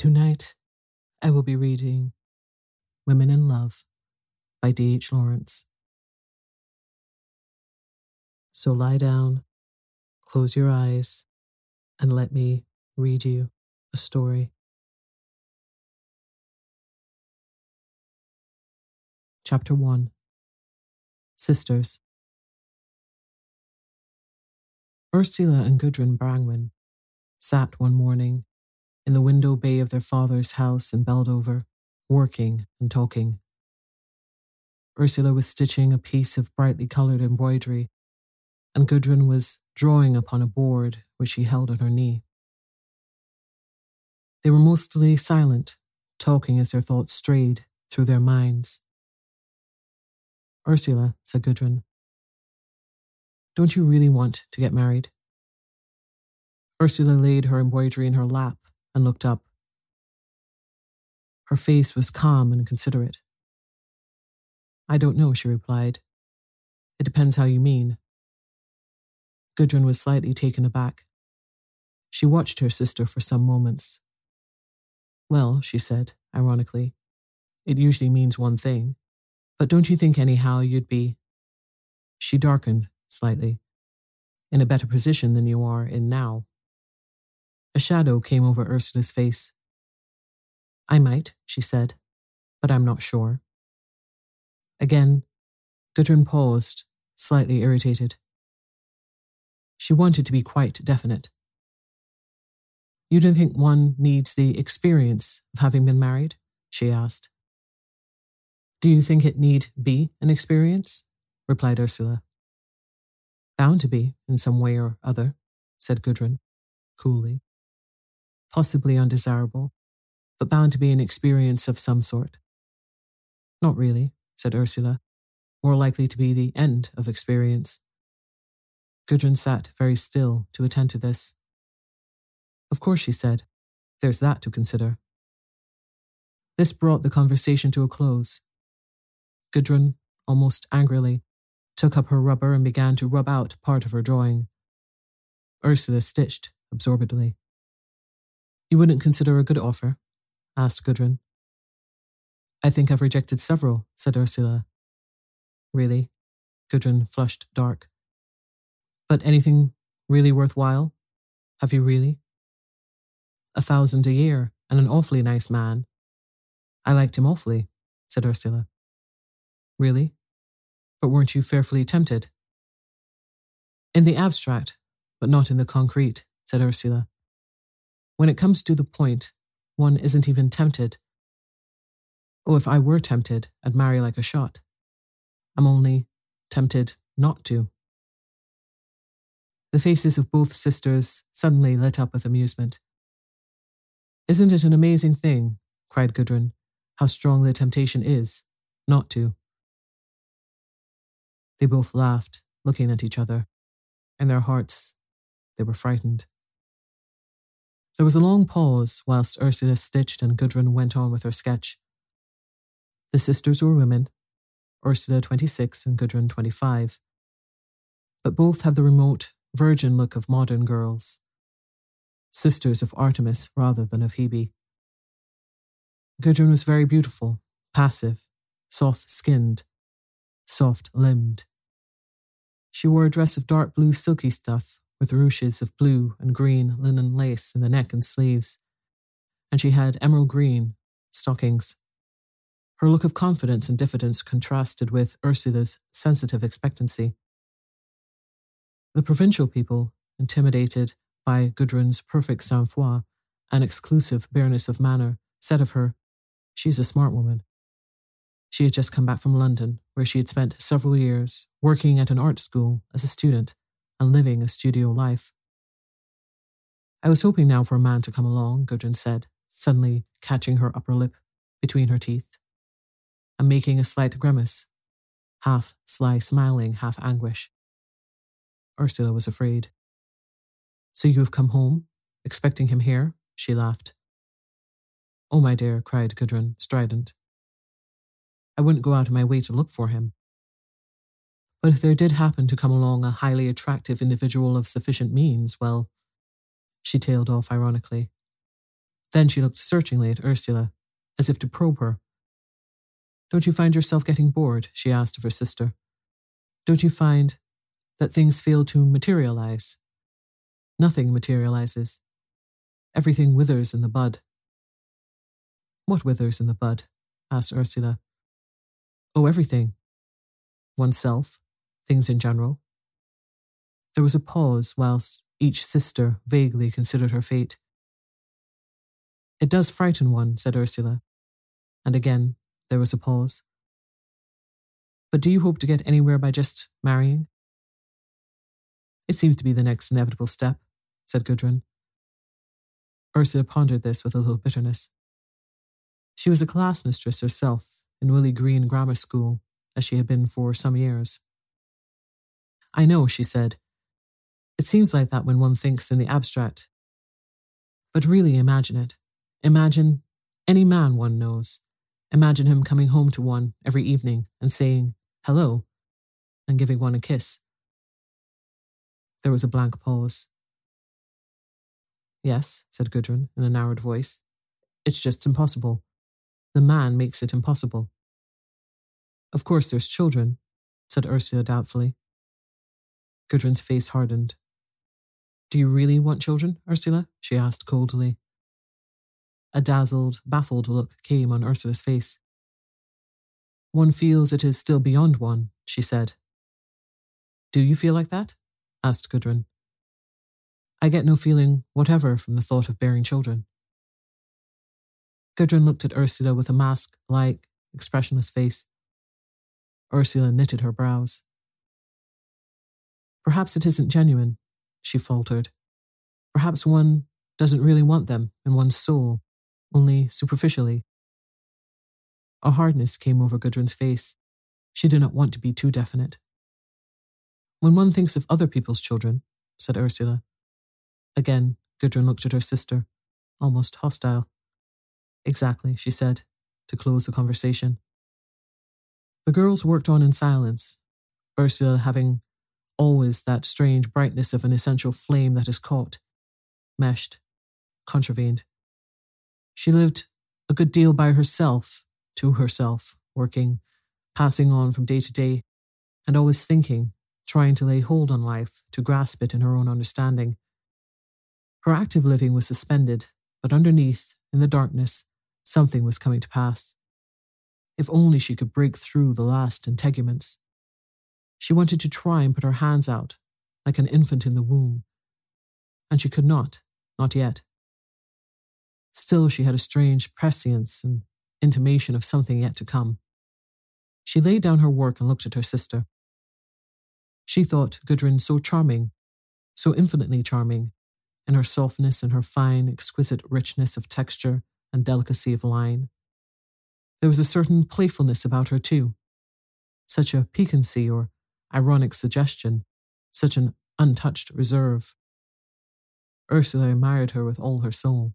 Tonight, I will be reading Women in Love by D.H. Lawrence. So lie down, close your eyes, and let me read you a story. Chapter 1 Sisters Ursula and Gudrun Brangwen sat one morning in the window bay of their father's house in Beldover, working and talking. Ursula was stitching a piece of brightly coloured embroidery, and Gudrun was drawing upon a board which she held on her knee. They were mostly silent, talking as their thoughts strayed through their minds. Ursula, said Gudrun, don't you really want to get married? Ursula laid her embroidery in her lap and looked up. Her face was calm and considerate. I don't know, she replied. It depends how you mean. Gudrun was slightly taken aback. She watched her sister for some moments. Well, she said, ironically, it usually means one thing. But don't you think, anyhow, you'd be. She darkened slightly, in a better position than you are in now. A shadow came over Ursula's face. I might, she said, but I'm not sure. Again, Gudrun paused, slightly irritated. She wanted to be quite definite. You don't think one needs the experience of having been married? she asked. Do you think it need be an experience? replied Ursula. Bound to be, in some way or other, said Gudrun, coolly. Possibly undesirable, but bound to be an experience of some sort. Not really, said Ursula, more likely to be the end of experience. Gudrun sat very still to attend to this. Of course, she said, there's that to consider. This brought the conversation to a close. Gudrun, almost angrily, took up her rubber and began to rub out part of her drawing. Ursula stitched absorbedly. You wouldn't consider a good offer? asked Gudrun. I think I've rejected several, said Ursula. Really? Gudrun flushed dark. But anything really worthwhile? Have you really? A thousand a year and an awfully nice man. I liked him awfully, said Ursula. Really? But weren't you fearfully tempted? In the abstract, but not in the concrete, said Ursula. When it comes to the point, one isn't even tempted. Oh, if I were tempted, I'd marry like a shot. I'm only tempted not to. The faces of both sisters suddenly lit up with amusement. Isn't it an amazing thing, cried Gudrun, how strong the temptation is not to? They both laughed, looking at each other. In their hearts, they were frightened. There was a long pause whilst Ursula stitched and Gudrun went on with her sketch. The sisters were women, Ursula 26 and Gudrun 25, but both have the remote, virgin look of modern girls, sisters of Artemis rather than of Hebe. Gudrun was very beautiful, passive, soft skinned, soft limbed. She wore a dress of dark blue silky stuff with ruches of blue and green linen lace in the neck and sleeves, and she had emerald green stockings. Her look of confidence and diffidence contrasted with Ursula's sensitive expectancy. The provincial people, intimidated by Gudrun's perfect sang-froid and exclusive bareness of manner, said of her, She is a smart woman. She had just come back from London, where she had spent several years working at an art school as a student and living a studio life. I was hoping now for a man to come along, Gudrun said, suddenly catching her upper lip between her teeth and making a slight grimace, half sly smiling, half anguish. Ursula was afraid. So you have come home, expecting him here? She laughed. Oh, my dear, cried Gudrun, strident. I wouldn't go out of my way to look for him. But if there did happen to come along a highly attractive individual of sufficient means, well, she tailed off ironically. Then she looked searchingly at Ursula, as if to probe her. Don't you find yourself getting bored? she asked of her sister. Don't you find that things fail to materialize? Nothing materializes. Everything withers in the bud. What withers in the bud? asked Ursula. Oh, everything. Oneself, things in general. There was a pause whilst each sister vaguely considered her fate. It does frighten one, said Ursula. And again, there was a pause. But do you hope to get anywhere by just marrying? It seems to be the next inevitable step, said Gudrun. Ursula pondered this with a little bitterness. She was a class mistress herself in Willey Green Grammar School, as she had been for some years. I know, she said. It seems like that when one thinks in the abstract. But really imagine it. Imagine any man one knows. Imagine him coming home to one every evening and saying, hello, and giving one a kiss. There was a blank pause. Yes, said Gudrun in a narrowed voice. It's just impossible. The man makes it impossible. Of course, there's children, said Ursula doubtfully. Gudrun's face hardened. Do you really want children, Ursula? she asked coldly. A dazzled, baffled look came on Ursula's face. One feels it is still beyond one, she said. Do you feel like that? asked Gudrun, I get no feeling whatever from the thought of bearing children. Gudrun looked at Ursula with a mask like, expressionless face. Ursula knitted her brows. Perhaps it isn't genuine, she faltered. Perhaps one doesn't really want them in one's soul, only superficially. A hardness came over Gudrun's face. She did not want to be too definite. When one thinks of other people's children, said Ursula. Again, Gudrun looked at her sister, almost hostile. Exactly, she said, to close the conversation. The girls worked on in silence, Ursula having always that strange brightness of an essential flame that is caught, meshed, contravened. She lived a good deal by herself, to herself, working, passing on from day to day, and always thinking, trying to lay hold on life, to grasp it in her own understanding. Her active living was suspended, but underneath, in the darkness, something was coming to pass. If only she could break through the last integuments. She wanted to try and put her hands out, like an infant in the womb. And she could not, not yet. Still, she had a strange prescience and intimation of something yet to come. She laid down her work and looked at her sister. She thought Gudrun so charming, so infinitely charming, in her softness and her fine, exquisite richness of texture and delicacy of line. There was a certain playfulness about her, too. Such a piquancy or ironic suggestion, such an untouched reserve. Ursula admired her with all her soul.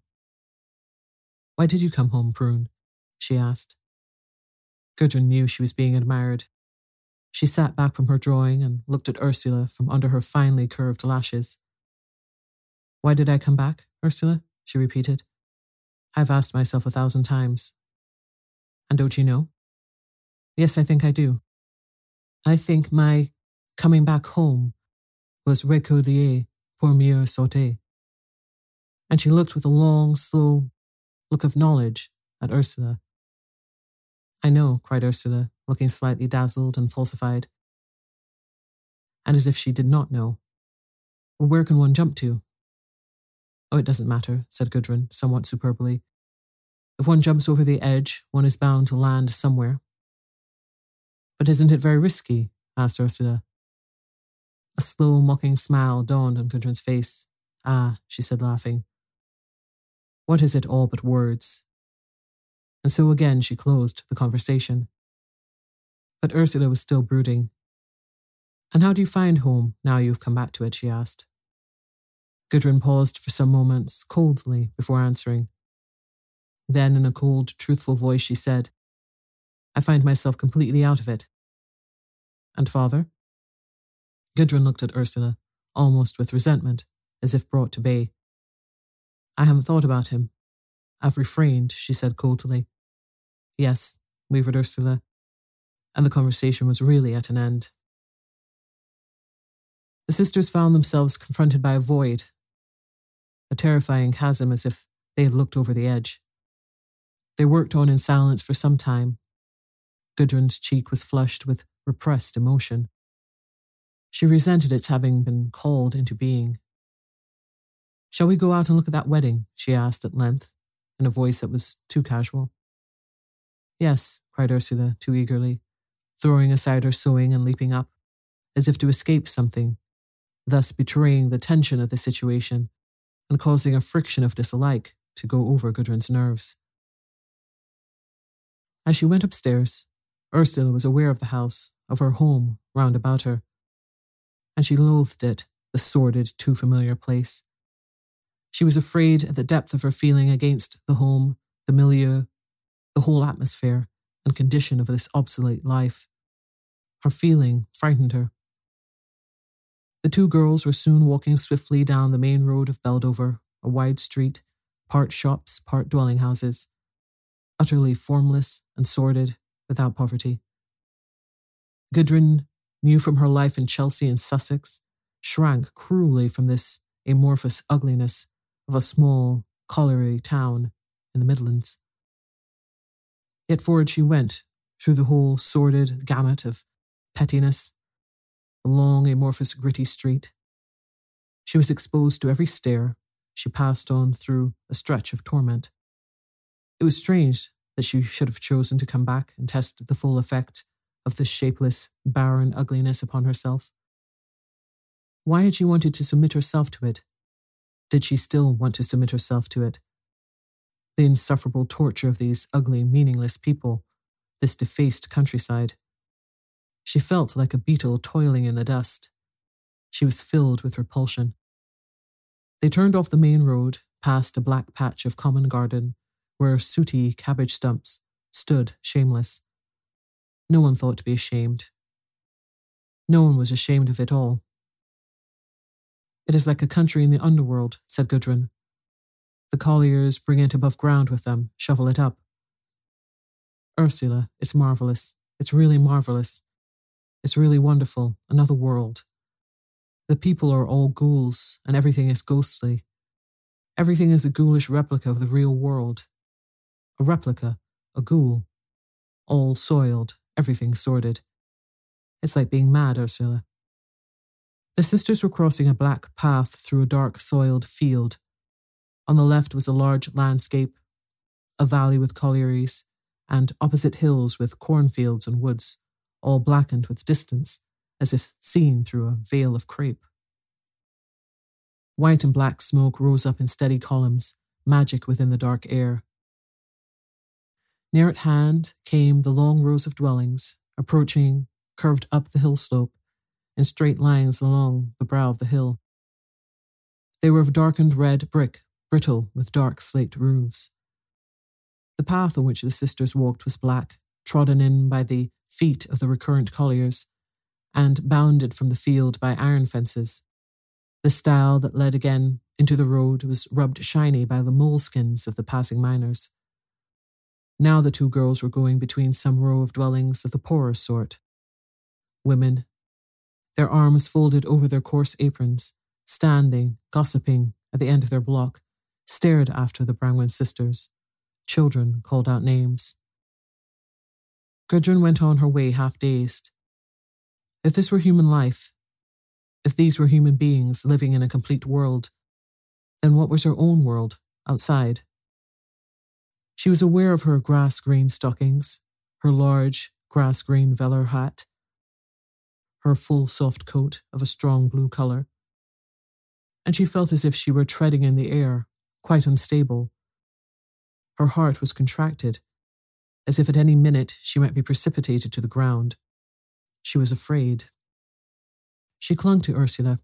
Why did you come home, Prune? she asked. Gudrun knew she was being admired. She sat back from her drawing and looked at Ursula from under her finely curved lashes. Why did I come back, Ursula? she repeated. I've asked myself a thousand times. And don't you know? Yes, I think I do. I think my coming back home was réconcilier pour mieux sauter. And she looked with a long, slow look of knowledge at Ursula. I know, cried Ursula, looking slightly dazzled and falsified. And as if she did not know. Well, where can one jump to? Oh, it doesn't matter, said Gudrun, somewhat superbly. If one jumps over the edge, one is bound to land somewhere. But isn't it very risky? asked Ursula. A slow, mocking smile dawned on Gudrun's face. Ah, she said, laughing. What is it all but words? And so again she closed the conversation. But Ursula was still brooding. And how do you find home now you've come back to it? she asked. Gudrun paused for some moments, coldly, before answering. Then, in a cold, truthful voice, she said, I find myself completely out of it. And father? Gudrun looked at Ursula, almost with resentment, as if brought to bay. I haven't thought about him. I've refrained, she said coldly. Yes, wavered Ursula, and the conversation was really at an end. The sisters found themselves confronted by a void, a terrifying chasm as if they had looked over the edge. They worked on in silence for some time. Gudrun's cheek was flushed with repressed emotion. She resented its having been called into being. Shall we go out and look at that wedding? she asked at length, in a voice that was too casual. Yes, cried Ursula too eagerly, throwing aside her sewing and leaping up, as if to escape something, thus betraying the tension of the situation and causing a friction of dislike to go over Gudrun's nerves. As she went upstairs, Ursula was aware of the house, of her home round about her, and she loathed it, the sordid, too familiar place. She was afraid at the depth of her feeling against the home, the milieu, the whole atmosphere and condition of this obsolete life. Her feeling frightened her. The two girls were soon walking swiftly down the main road of Beldover, a wide street, part shops, part dwelling houses, utterly formless and sordid, without poverty. Gudrun knew from her life in Chelsea and Sussex, shrank cruelly from this amorphous ugliness of a small, colliery town in the Midlands. Yet forward she went, through the whole sordid gamut of pettiness, the long, amorphous, gritty street. She was exposed to every stare. She passed on through a stretch of torment. It was strange that she should have chosen to come back and test the full effect of this shapeless, barren ugliness upon herself. Why had she wanted to submit herself to it? Did she still want to submit herself to it? The insufferable torture of these ugly, meaningless people, this defaced countryside. She felt like a beetle toiling in the dust. She was filled with repulsion. They turned off the main road, past a black patch of common garden, where sooty cabbage stumps stood shameless. No one thought to be ashamed. No one was ashamed of it all. It is like a country in the underworld, said Gudrun. The colliers bring it above ground with them, shovel it up. Ursula, it's marvelous. It's really marvelous. It's really wonderful. Another world. The people are all ghouls, and everything is ghostly. Everything is a ghoulish replica of the real world. A replica, a ghoul. All soiled, everything sordid. It's like being mad, Ursula. The sisters were crossing a black path through a dark, soiled field. On the left was a large landscape, a valley with collieries, and opposite hills with cornfields and woods, all blackened with distance, as if seen through a veil of crape. White and black smoke rose up in steady columns, magic within the dark air. Near at hand came the long rows of dwellings, approaching, curved up the hill slope, in straight lines along the brow of the hill. They were of darkened red brick, brittle with dark slate roofs. The path on which the sisters walked was black, trodden in by the feet of the recurrent colliers, and bounded from the field by iron fences. The stile that led again into the road was rubbed shiny by the moleskins of the passing miners. Now the two girls were going between some row of dwellings of the poorer sort. Women, their arms folded over their coarse aprons, standing, gossiping at the end of their block, stared after the Brangwen sisters. Children called out names. Gudrun went on her way half dazed. If this were human life, if these were human beings living in a complete world, then what was her own world outside? She was aware of her grass green stockings, her large grass green velour hat, her full soft coat of a strong blue colour. And she felt as if she were treading in the air, quite unstable. Her heart was contracted, as if at any minute she might be precipitated to the ground. She was afraid. She clung to Ursula,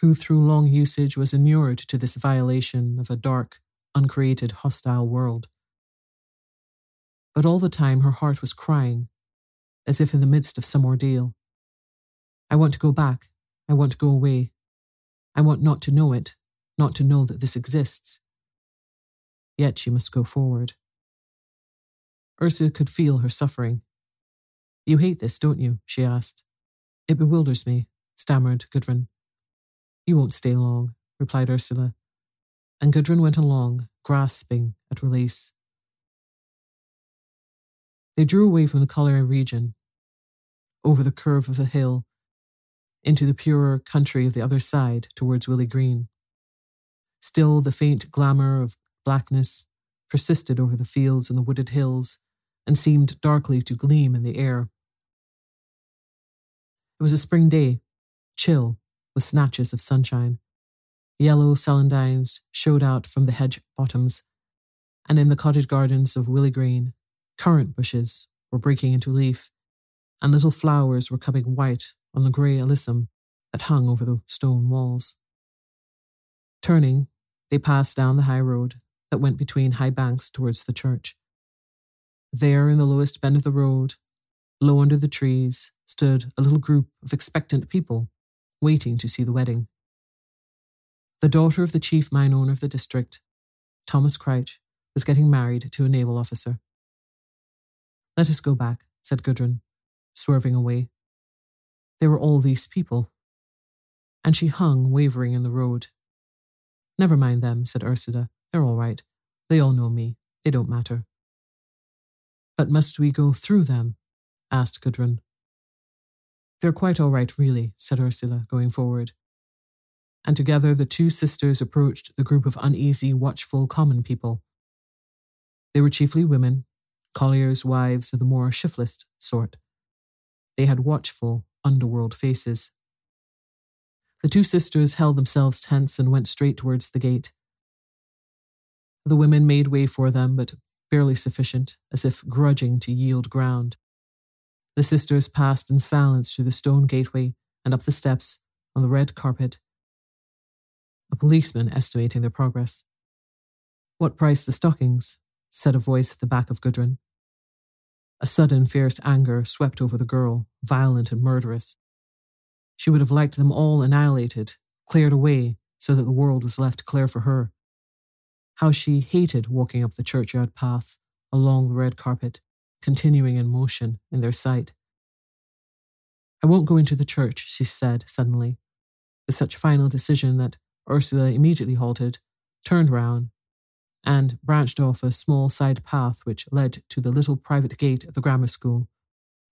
who through long usage was inured to this violation of a dark, uncreated, hostile world. But all the time her heart was crying, as if in the midst of some ordeal. I want to go back. I want to go away. I want not to know it, not to know that this exists. Yet she must go forward. Ursula could feel her suffering. You hate this, don't you? she asked. It bewilders me, stammered Gudrun. You won't stay long, replied Ursula. And Gudrun went along, grasping at release. They drew away from the colliery region, over the curve of the hill into the purer country of the other side towards Willey Green. Still, the faint glamour of blackness persisted over the fields and the wooded hills and seemed darkly to gleam in the air. It was a spring day, chill, with snatches of sunshine. Yellow celandines showed out from the hedge bottoms, and in the cottage gardens of Willey Green, currant bushes were breaking into leaf, and little flowers were coming white on the grey alyssum that hung over the stone walls. Turning, they passed down the high road that went between high banks towards the church. There, in the lowest bend of the road, low under the trees, stood a little group of expectant people waiting to see the wedding. The daughter of the chief mine owner of the district, Thomas Crich, was getting married to a naval officer. Let us go back, said Gudrun, swerving away. There were all these people. And she hung, wavering in the road. Never mind them, said Ursula. They're all right. They all know me. They don't matter. But must we go through them? asked Gudrun. They're quite all right, really, said Ursula, going forward. And together the two sisters approached the group of uneasy, watchful common people. They were chiefly women, colliers' wives of the more shiftless sort. They had watchful, underworld faces. The two sisters held themselves tense and went straight towards the gate. The women made way for them, but barely sufficient, as if grudging to yield ground. The sisters passed in silence through the stone gateway and up the steps on the red carpet a policeman estimating their progress. What price the stockings? said a voice at the back of Gudrun. A sudden, fierce anger swept over the girl, violent and murderous. She would have liked them all annihilated, cleared away, so that the world was left clear for her. How she hated walking up the churchyard path, along the red carpet, continuing in motion in their sight. I won't go into the church, she said suddenly, with such final decision that Ursula immediately halted, turned round, and branched off a small side path which led to the little private gate of the grammar school,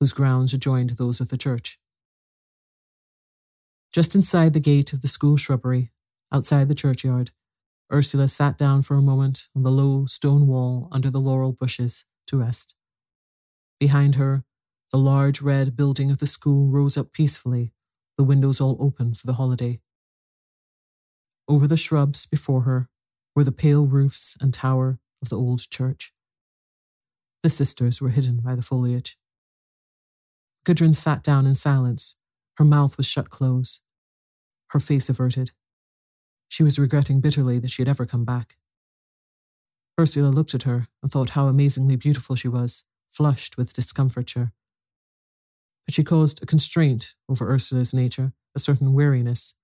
whose grounds adjoined those of the church. Just inside the gate of the school shrubbery, outside the churchyard, Ursula sat down for a moment on the low stone wall under the laurel bushes to rest. Behind her, the large red building of the school rose up peacefully, the windows all open for the holiday. Over the shrubs before her were the pale roofs and tower of the old church. The sisters were hidden by the foliage. Gudrun sat down in silence. Her mouth was shut close, her face averted. She was regretting bitterly that she had ever come back. Ursula looked at her and thought how amazingly beautiful she was, flushed with discomfiture. But she caused a constraint over Ursula's nature, a certain weariness,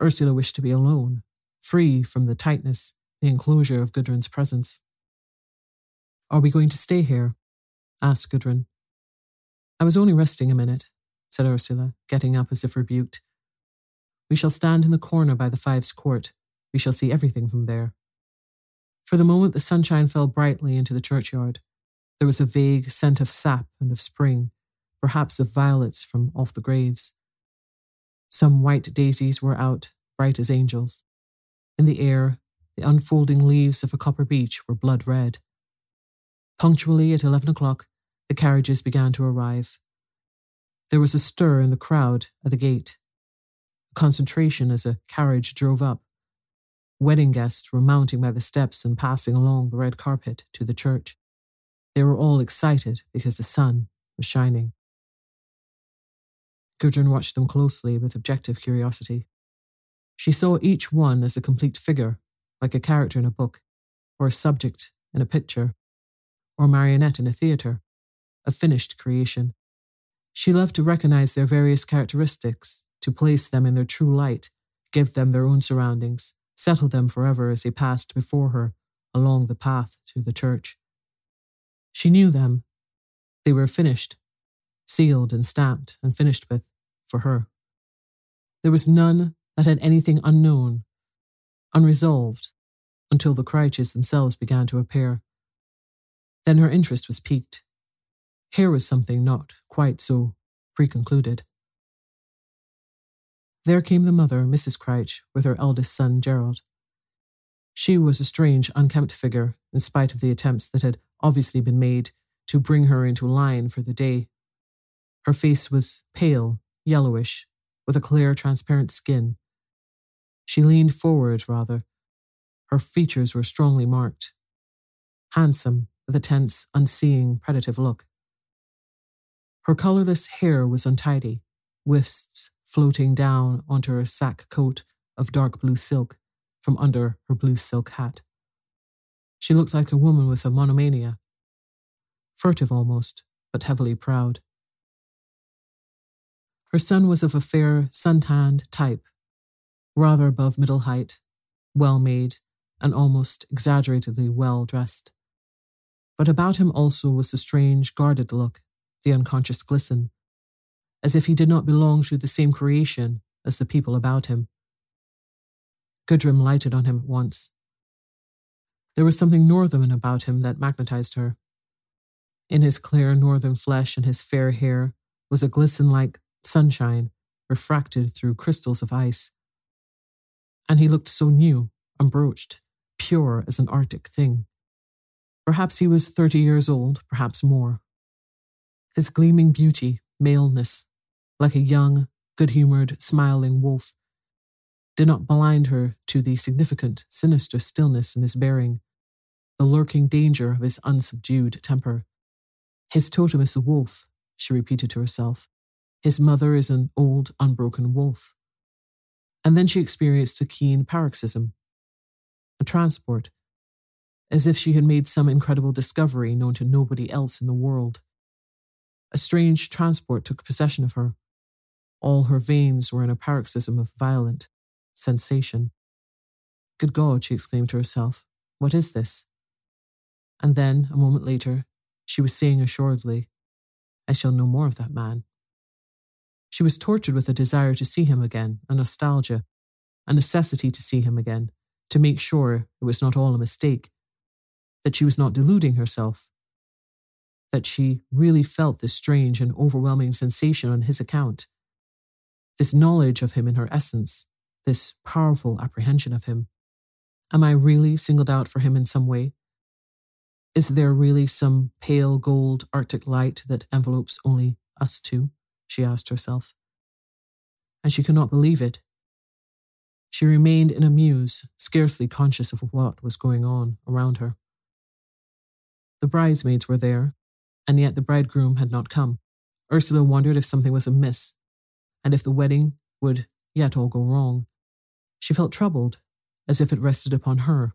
Ursula wished to be alone, free from the tightness, the enclosure of Gudrun's presence. Are we going to stay here? asked Gudrun. I was only resting a minute, said Ursula, getting up as if rebuked. We shall stand in the corner by the Fives Court. We shall see everything from there. For the moment, the sunshine fell brightly into the churchyard. There was a vague scent of sap and of spring, perhaps of violets from off the graves. Some white daisies were out, bright as angels. In the air, the unfolding leaves of a copper beech were blood red. Punctually at eleven o'clock, the carriages began to arrive. There was a stir in the crowd at the gate, a concentration as a carriage drove up. Wedding guests were mounting by the steps and passing along the red carpet to the church. They were all excited because the sun was shining. Gudrun watched them closely with objective curiosity. She saw each one as a complete figure, like a character in a book, or a subject in a picture, or a marionette in a theatre, a finished creation. She loved to recognize their various characteristics, to place them in their true light, give them their own surroundings, settle them forever as they passed before her along the path to the church. She knew them. They were finished, sealed and stamped and finished with, for her. There was none that had anything unknown, unresolved, until the Criches themselves began to appear. Then her interest was piqued. Here was something not quite so preconcluded. There came the mother, Mrs. Crich, with her eldest son, Gerald. She was a strange, unkempt figure, in spite of the attempts that had obviously been made to bring her into line for the day. Her face was pale, yellowish, with a clear, transparent skin. She leaned forward, rather. Her features were strongly marked. Handsome, with a tense, unseeing, predative look. Her colourless hair was untidy, wisps floating down onto her sack coat of dark blue silk from under her blue silk hat. She looked like a woman with a monomania, furtive almost, but heavily proud. Her son was of a fair, sun-tanned type, rather above middle height, well made, and almost exaggeratedly well dressed. But about him also was the strange, guarded look, the unconscious glisten, as if he did not belong to the same creation as the people about him. Gudrun lighted on him at once. There was something northern about him that magnetized her. In his clear northern flesh and his fair hair was a glisten like sunshine refracted through crystals of ice. And he looked so new, unbroached, pure as an Arctic thing. Perhaps he was 30 years old, perhaps more. His gleaming beauty, maleness, like a young, good humored, smiling wolf, did not blind her to the significant, sinister stillness in his bearing, the lurking danger of his unsubdued temper. His totem is the wolf, she repeated to herself. His mother is an old, unbroken wolf. And then she experienced a keen paroxysm, a transport, as if she had made some incredible discovery known to nobody else in the world. A strange transport took possession of her. All her veins were in a paroxysm of violent sensation. Good God, she exclaimed to herself, what is this? And then, a moment later, she was saying assuredly, I shall know more of that man. She was tortured with a desire to see him again, a nostalgia, a necessity to see him again, to make sure it was not all a mistake, that she was not deluding herself, that she really felt this strange and overwhelming sensation on his account, this knowledge of him in her essence, this powerful apprehension of him. Am I really singled out for him in some way? Is there really some pale gold Arctic light that envelopes only us two? She asked herself. And she could not believe it. She remained in a muse, scarcely conscious of what was going on around her. The bridesmaids were there, and yet the bridegroom had not come. Ursula wondered if something was amiss, and if the wedding would yet all go wrong. She felt troubled, as if it rested upon her.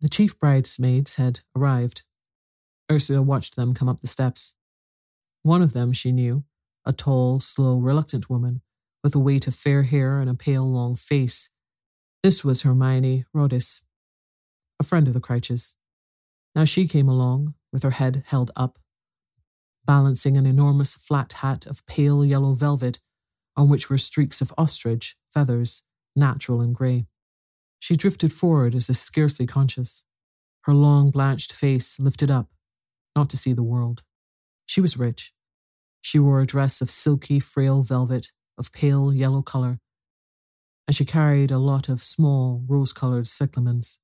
The chief bridesmaids had arrived. Ursula watched them come up the steps. One of them, she knew, a tall, slow, reluctant woman, with a weight of fair hair and a pale, long face. This was Hermione Roddice, a friend of the Criches. Now she came along, with her head held up, balancing an enormous flat hat of pale yellow velvet on which were streaks of ostrich feathers, natural and grey. She drifted forward as if scarcely conscious, her long blanched face lifted up, not to see the world. She was rich. She wore a dress of silky, frail velvet of pale yellow colour, and she carried a lot of small, rose coloured cyclamens.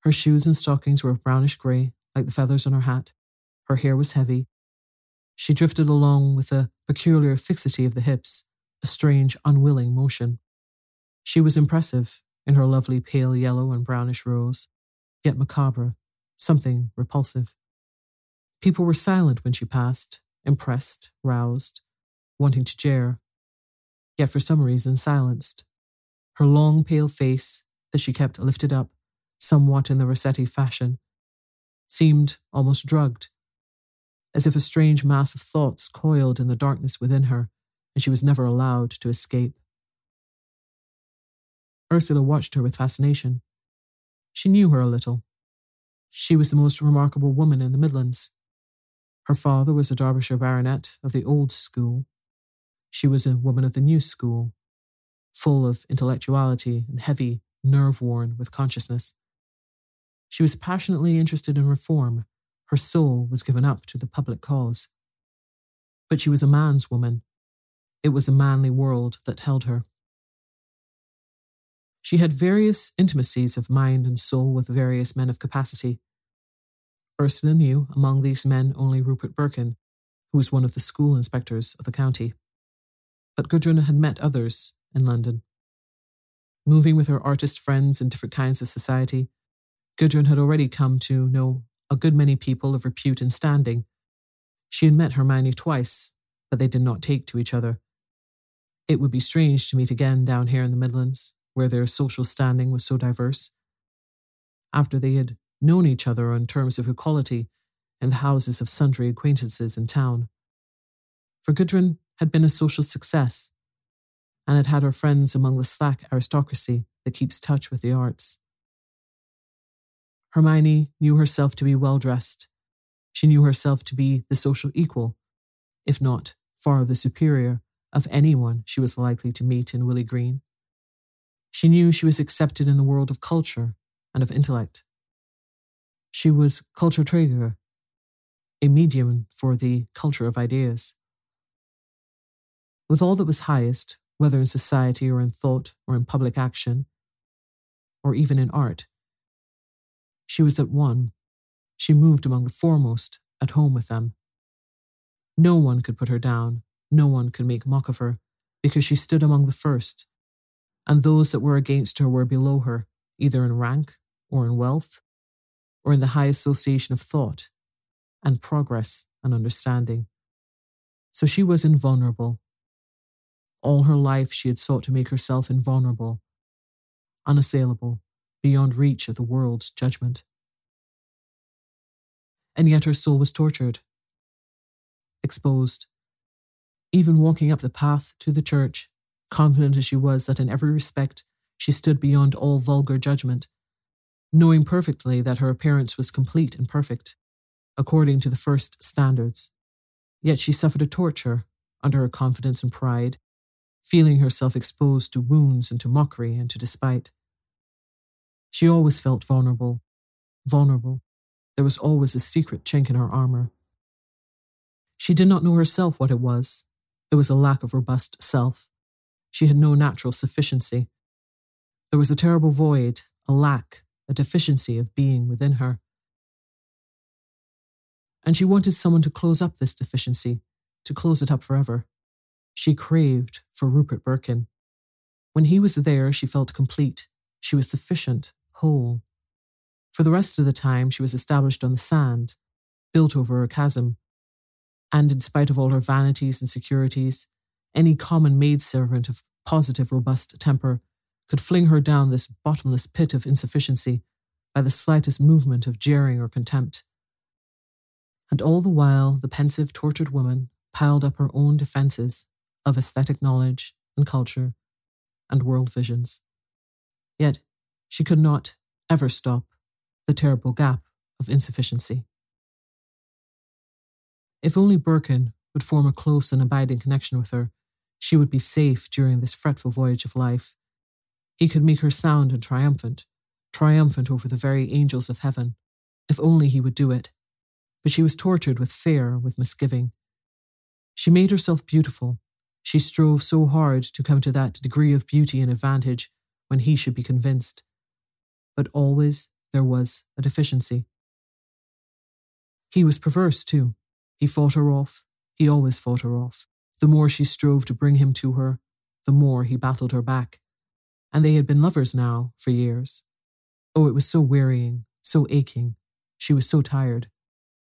Her shoes and stockings were of brownish grey, like the feathers on her hat. Her hair was heavy. She drifted along with a peculiar fixity of the hips, a strange, unwilling motion. She was impressive, in her lovely pale yellow and brownish rose, yet macabre, something repulsive. People were silent when she passed, impressed, roused, wanting to jeer, yet for some reason silenced. Her long pale face, that she kept lifted up, somewhat in the Rossetti fashion, seemed almost drugged, as if a strange mass of thoughts coiled in the darkness within her, and she was never allowed to escape. Ursula watched her with fascination. She knew her a little. She was the most remarkable woman in the Midlands. Her father was a Derbyshire baronet of the old school. She was a woman of the new school, full of intellectuality and heavy, nerve worn with consciousness. She was passionately interested in reform. Her soul was given up to the public cause. But she was a man's woman. It was a manly world that held her. She had various intimacies of mind and soul with various men of capacity. Ursula knew among these men only Rupert Birkin, who was one of the school inspectors of the county. But Gudrun had met others in London. Moving with her artist friends in different kinds of society, Gudrun had already come to know a good many people of repute and standing. She had met Hermione twice, but they did not take to each other. It would be strange to meet again down here in the Midlands, where their social standing was so diverse. After they had known each other on terms of equality in the houses of sundry acquaintances in town. For Gudrun had been a social success and had had her friends among the slack aristocracy that keeps touch with the arts. Hermione knew herself to be well dressed. She knew herself to be the social equal, if not far the superior, of anyone she was likely to meet in Willey Green. She knew she was accepted in the world of culture and of intellect. She was Kulturträger, a medium for the culture of ideas. With all that was highest, whether in society or in thought or in public action, or even in art. She was at one. She moved among the foremost, at home with them. No one could put her down, no one could make mock of her, because she stood among the first, and those that were against her were below her, either in rank or in wealth, or in the high association of thought and progress and understanding. So she was invulnerable. All her life she had sought to make herself invulnerable, unassailable, beyond reach of the world's judgment. And yet her soul was tortured, exposed. Even walking up the path to the church, confident as she was that in every respect she stood beyond all vulgar judgment, knowing perfectly that her appearance was complete and perfect, according to the first standards. Yet she suffered a torture under her confidence and pride, feeling herself exposed to wounds and to mockery and to despite. She always felt vulnerable, vulnerable. There was always a secret chink in her armor. She did not know herself what it was. It was a lack of robust self. She had no natural sufficiency. There was a terrible void, a lack, a deficiency of being within her. And she wanted someone to close up this deficiency, to close it up forever. She craved for Rupert Birkin. When he was there, she felt complete. She was sufficient, whole. For the rest of the time, she was established on the sand, built over a chasm. And in spite of all her vanities and securities, any common maidservant of positive, robust temper could fling her down this bottomless pit of insufficiency by the slightest movement of jeering or contempt. And all the while, the pensive, tortured woman piled up her own defences of aesthetic knowledge and culture and world visions. Yet she could not ever stop the terrible gap of insufficiency. If only Birkin would form a close and abiding connection with her, she would be safe during this fretful voyage of life he could make her sound and triumphant, triumphant over the very angels of heaven, if only he would do it. But she was tortured with fear, with misgiving. She made herself beautiful. She strove so hard to come to that degree of beauty and advantage when he should be convinced. But always there was a deficiency. He was perverse, too. He fought her off. He always fought her off. The more she strove to bring him to her, the more he battled her back and they had been lovers now for years. Oh, it was so wearying, so aching. She was so tired.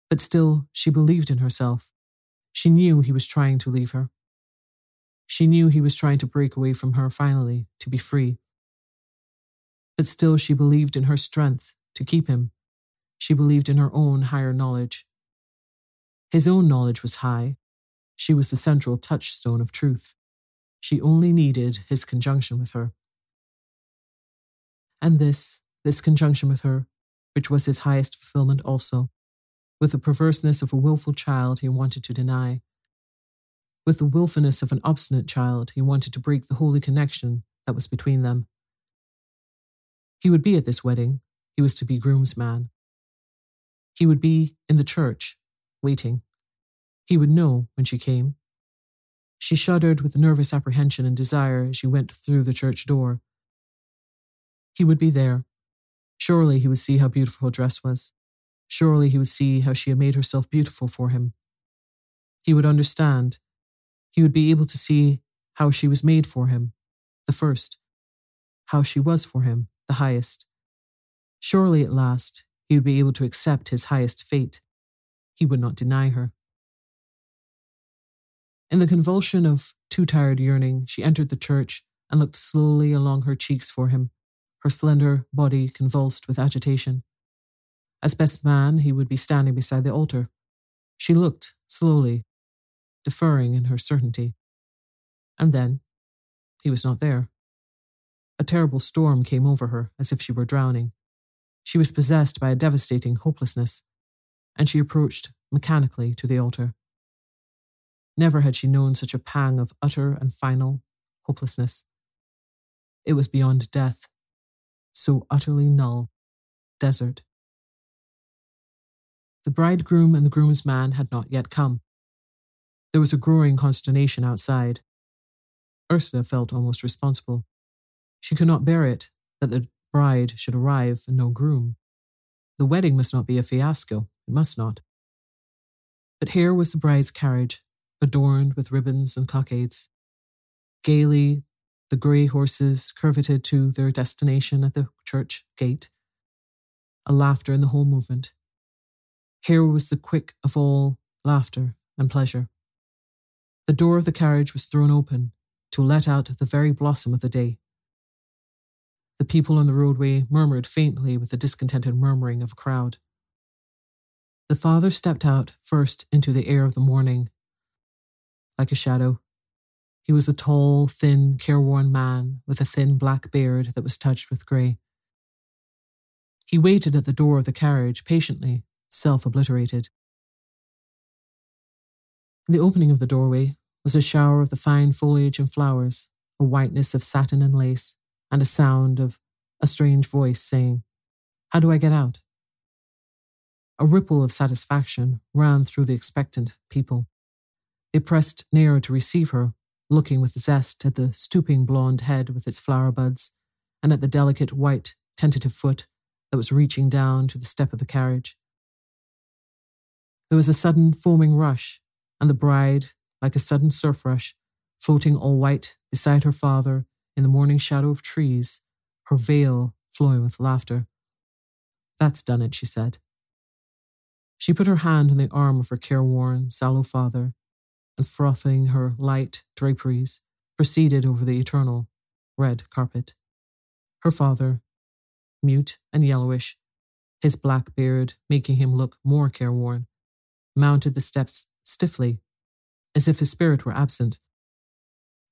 But still, she believed in herself. She knew he was trying to leave her. She knew he was trying to break away from her finally, to be free. But still, she believed in her strength to keep him. She believed in her own higher knowledge. His own knowledge was high. She was the central touchstone of truth. She only needed his conjunction with her. And this, this conjunction with her, which was his highest fulfillment also, with the perverseness of a wilful child he wanted to deny, with the wilfulness of an obstinate child he wanted to break the holy connection that was between them. He would be at this wedding, he was to be groomsman. He would be in the church, waiting. He would know when she came. She shuddered with nervous apprehension and desire as she went through the church door. He would be there. Surely he would see how beautiful her dress was. Surely he would see how she had made herself beautiful for him. He would understand. He would be able to see how she was made for him, the first, how she was for him, the highest. Surely at last he would be able to accept his highest fate. He would not deny her. In the convulsion of too tired yearning, she entered the church and looked slowly along her cheeks for him, her slender body convulsed with agitation. As best man, he would be standing beside the altar. She looked, slowly, deferring in her certainty. And then, he was not there. A terrible storm came over her as if she were drowning. She was possessed by a devastating hopelessness, and she approached mechanically to the altar. Never had she known such a pang of utter and final hopelessness. It was beyond death, so utterly null, desert. The bridegroom and the groomsman had not yet come. There was a growing consternation outside. Ursula felt almost responsible. She could not bear it that the bride should arrive and no groom. The wedding must not be a fiasco, it must not. But here was the bride's carriage, adorned with ribbons and cockades. Gaily, the grey horses curveted to their destination at the church gate. A laughter in the whole movement. Here was the quick of all laughter and pleasure. The door of the carriage was thrown open to let out the very blossom of the day. The people on the roadway murmured faintly with the discontented murmuring of a crowd. The father stepped out first into the air of the morning, like a shadow. He was a tall, thin, careworn man with a thin black beard that was touched with grey. He waited at the door of the carriage patiently, self obliterated. In the opening of the doorway was a shower of the fine foliage and flowers, a whiteness of satin and lace, and a sound of a strange voice saying, How do I get out? A ripple of satisfaction ran through the expectant people. They pressed nearer to receive her, looking with zest at the stooping blonde head with its flower buds, and at the delicate white, tentative foot that was reaching down to the step of the carriage. There was a sudden foaming rush, and the bride, like a sudden surf rush, floating all white beside her father in the morning shadow of trees, her veil flowing with laughter. That's done it, she said. She put her hand on the arm of her careworn, sallow father, and frothing her light draperies, proceeded over the eternal red carpet. Her father, mute and yellowish, his black beard making him look more careworn, mounted the steps stiffly, as if his spirit were absent,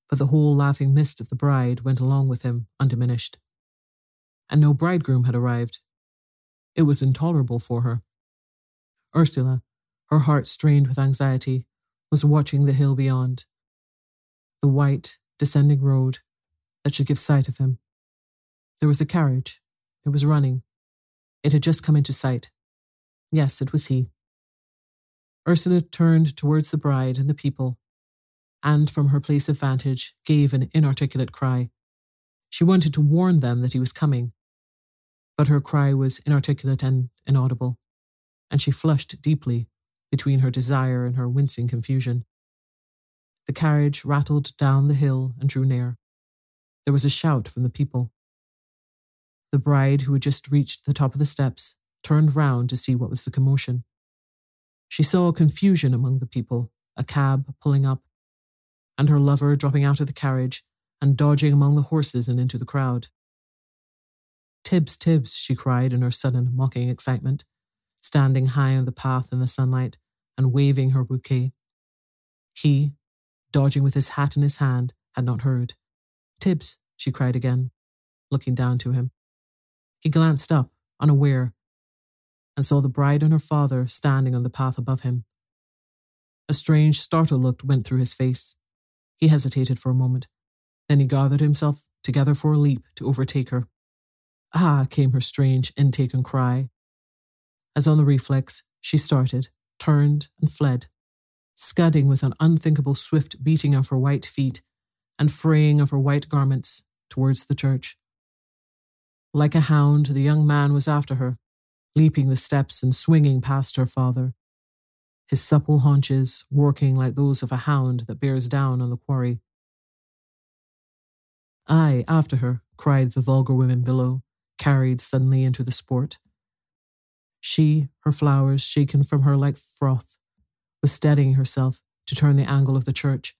but the whole laughing mist of the bride went along with him undiminished. And no bridegroom had arrived. It was intolerable for her. Ursula, her heart strained with anxiety, was watching the hill beyond, the white, descending road that should give sight of him. There was a carriage. It was running. It had just come into sight. Yes, it was he. Ursula turned towards the bride and the people and from her place of vantage gave an inarticulate cry. She wanted to warn them that he was coming, but her cry was inarticulate and inaudible, and she flushed deeply between her desire and her wincing confusion. The carriage rattled down the hill and drew near. There was a shout from the people. The bride, who had just reached the top of the steps, turned round to see what was the commotion. She saw confusion among the people, a cab pulling up, and her lover dropping out of the carriage and dodging among the horses and into the crowd. Tibbs, Tibbs, she cried in her sudden mocking excitement, standing high on the path in the sunlight and waving her bouquet. He, dodging with his hat in his hand, had not heard. Tibbs, she cried again, looking down to him. He glanced up, unaware, and saw the bride and her father standing on the path above him. A strange, startled look went through his face. He hesitated for a moment. Then he gathered himself together for a leap to overtake her. Ah, came her strange, intaken cry. As on the reflex, she started, turned, and fled, scudding with an unthinkable swift beating of her white feet and fraying of her white garments towards the church. Like a hound, the young man was after her, leaping the steps and swinging past her father, his supple haunches working like those of a hound that bears down on the quarry. Ay, after her, cried the vulgar women below, carried suddenly into the sport. She, her flowers shaken from her like froth, was steadying herself to turn the angle of the church.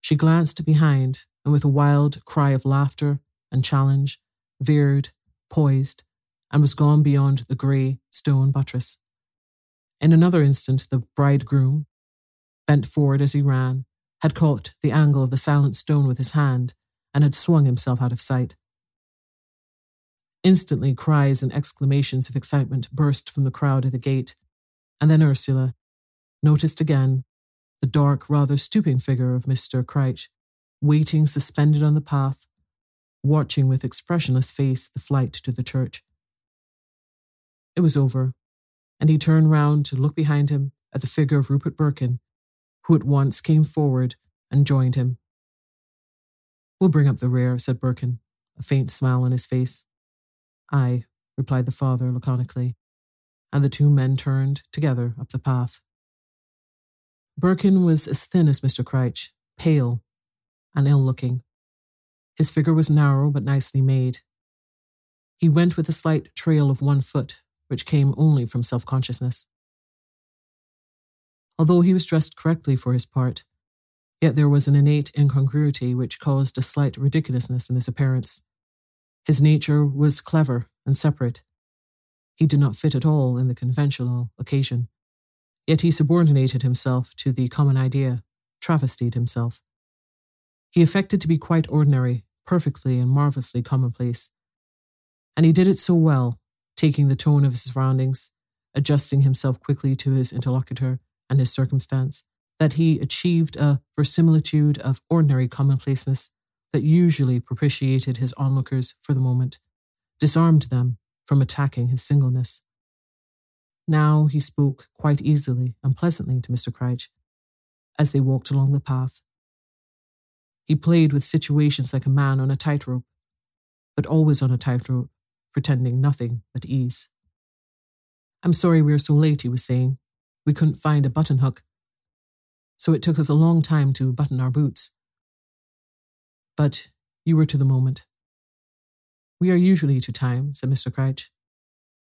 She glanced behind and, with a wild cry of laughter and challenge, veered, poised, and was gone beyond the grey stone buttress. In another instant, the bridegroom, bent forward as he ran, had caught the angle of the silent stone with his hand and had swung himself out of sight. Instantly, cries and exclamations of excitement burst from the crowd at the gate, and then Ursula noticed again the dark, rather stooping figure of Mr. Crich, waiting suspended on the path, watching with expressionless face the flight to the church. It was over and he turned round to look behind him at the figure of Rupert Birkin, who at once came forward and joined him. We'll bring up the rear, said Birkin, a faint smile on his face. Aye, replied the father laconically, and the two men turned together up the path. Birkin was as thin as Mr. Crich, pale and ill looking. His figure was narrow but nicely made. He went with a slight trail of one foot, which came only from self consciousness. Although he was dressed correctly for his part, yet there was an innate incongruity which caused a slight ridiculousness in his appearance. His nature was clever and separate. He did not fit at all in the conventional occasion. Yet he subordinated himself to the common idea, travestied himself. He affected to be quite ordinary, perfectly and marvellously commonplace. And he did it so well, taking the tone of his surroundings, adjusting himself quickly to his interlocutor and his circumstance, that he achieved a verisimilitude of ordinary commonplaceness that usually propitiated his onlookers for the moment, disarmed them from attacking his singleness. Now he spoke quite easily and pleasantly to Mr. Crich as they walked along the path. He played with situations like a man on a tightrope, but always on a tightrope, pretending nothing but ease. I'm sorry we are so late, he was saying. We couldn't find a button hook, so it took us a long time to button our boots. But you were to the moment. We are usually to time, said Mr. Crich.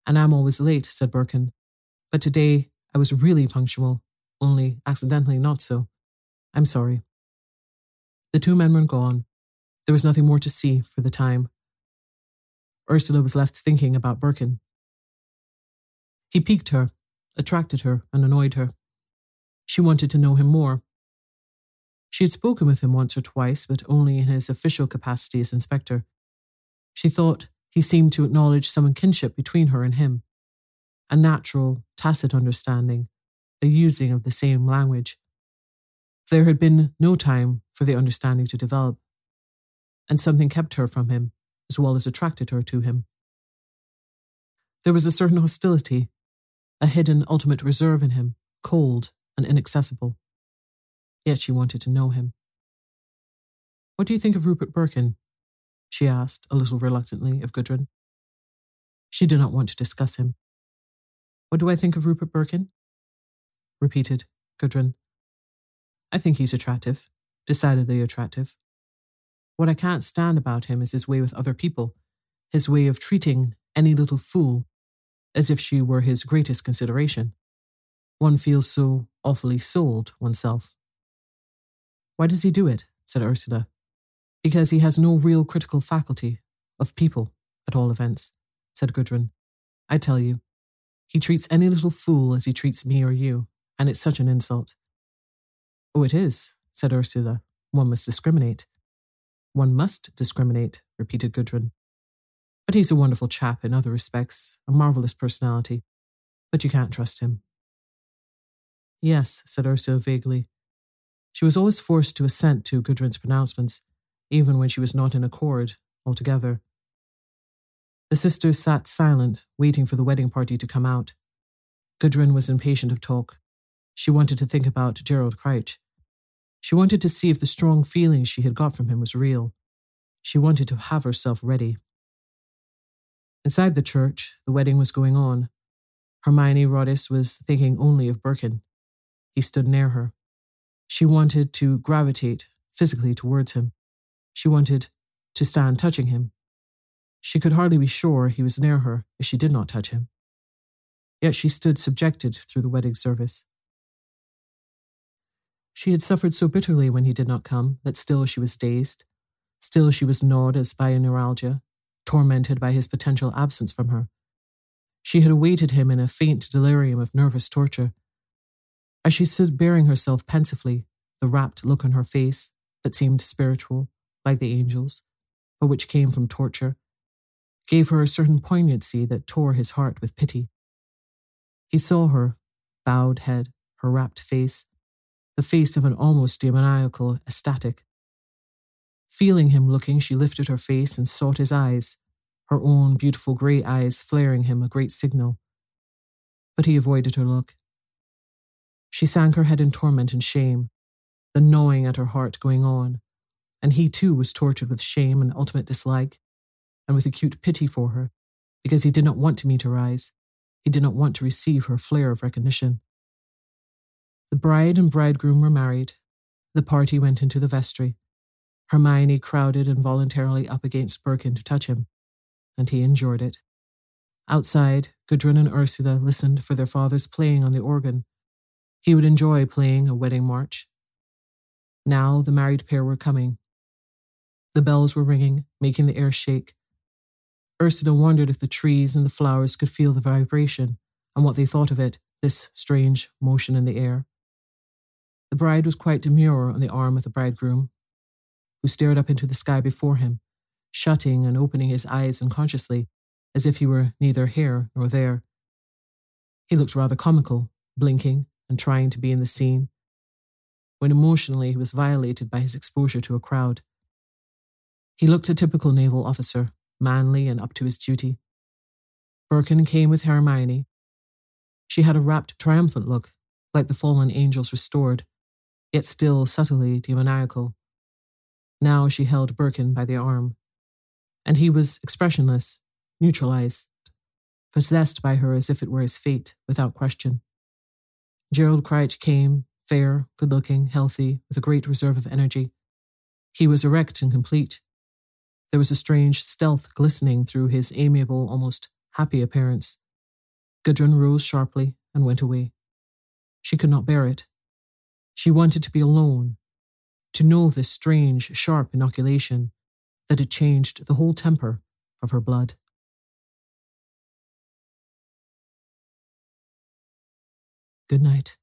And I'm always late, said Birkin. But today I was really punctual, only accidentally not so. I'm sorry. The two men were gone. There was nothing more to see for the time. Ursula was left thinking about Birkin. He piqued her, attracted her, and annoyed her. She wanted to know him more. She had spoken with him once or twice, but only in his official capacity as inspector. She thought he seemed to acknowledge some kinship between her and him, a natural, tacit understanding, a using of the same language. There had been no time for the understanding to develop, and something kept her from him as well as attracted her to him. There was a certain hostility, a hidden ultimate reserve in him, cold and inaccessible. Yet she wanted to know him. What do you think of Rupert Birkin? she asked, a little reluctantly, of Gudrun. She did not want to discuss him. What do I think of Rupert Birkin? repeated Gudrun. I think he's attractive, decidedly attractive. What I can't stand about him is his way with other people, his way of treating any little fool as if she were his greatest consideration. One feels so awfully sold oneself. Why does he do it? said Ursula. Because he has no real critical faculty, of people, at all events, said Gudrun. I tell you, he treats any little fool as he treats me or you, and it's such an insult. Oh, it is, said Ursula. One must discriminate. One must discriminate, repeated Gudrun. But he's a wonderful chap in other respects, a marvellous personality. But you can't trust him. Yes, said Ursula vaguely. She was always forced to assent to Gudrun's pronouncements, even when she was not in accord altogether. The sisters sat silent, waiting for the wedding party to come out. Gudrun was impatient of talk. She wanted to think about Gerald Crich. She wanted to see if the strong feeling she had got from him was real. She wanted to have herself ready. Inside the church, the wedding was going on. Hermione Roddice was thinking only of Birkin. He stood near her. She wanted to gravitate physically towards him. She wanted to stand touching him. She could hardly be sure he was near her if she did not touch him. Yet she stood subjected through the wedding service. She had suffered so bitterly when he did not come that still she was dazed. Still she was gnawed as by a neuralgia, tormented by his potential absence from her. She had awaited him in a faint delirium of nervous torture. As she stood bearing herself pensively, the rapt look on her face, that seemed spiritual, like the angels, but which came from torture, gave her a certain poignancy that tore his heart with pity. He saw her, bowed head, her rapt face, the face of an almost demoniacal ecstatic. Feeling him looking, she lifted her face and sought his eyes, her own beautiful grey eyes flaring him a great signal. But he avoided her look. She sank her head in torment and shame, the gnawing at her heart going on, and he too was tortured with shame and ultimate dislike, and with acute pity for her, because he did not want to meet her eyes. He did not want to receive her flare of recognition. The bride and bridegroom were married. The party went into the vestry. Hermione crowded involuntarily up against Birkin to touch him, and he endured it. Outside, Gudrun and Ursula listened for their father's playing on the organ. He would enjoy playing a wedding march. Now the married pair were coming. The bells were ringing, making the air shake. Ursula wondered if the trees and the flowers could feel the vibration and what they thought of it, this strange motion in the air. The bride was quite demure on the arm of the bridegroom, who stared up into the sky before him, shutting and opening his eyes unconsciously, as if he were neither here nor there. He looked rather comical, blinking and trying to be in the scene, when emotionally he was violated by his exposure to a crowd. He looked a typical naval officer, manly and up to his duty. Birkin came with Hermione. She had a rapt, triumphant look, like the fallen angels restored, yet still subtly demoniacal. Now she held Birkin by the arm, and he was expressionless, neutralized, possessed by her as if it were his fate, without question. Gerald Crich came, fair, good looking, healthy, with a great reserve of energy. He was erect and complete. There was a strange stealth glistening through his amiable, almost happy appearance. Gudrun rose sharply and went away. She could not bear it. She wanted to be alone, to know this strange, sharp inoculation that had changed the whole temper of her blood. Good night.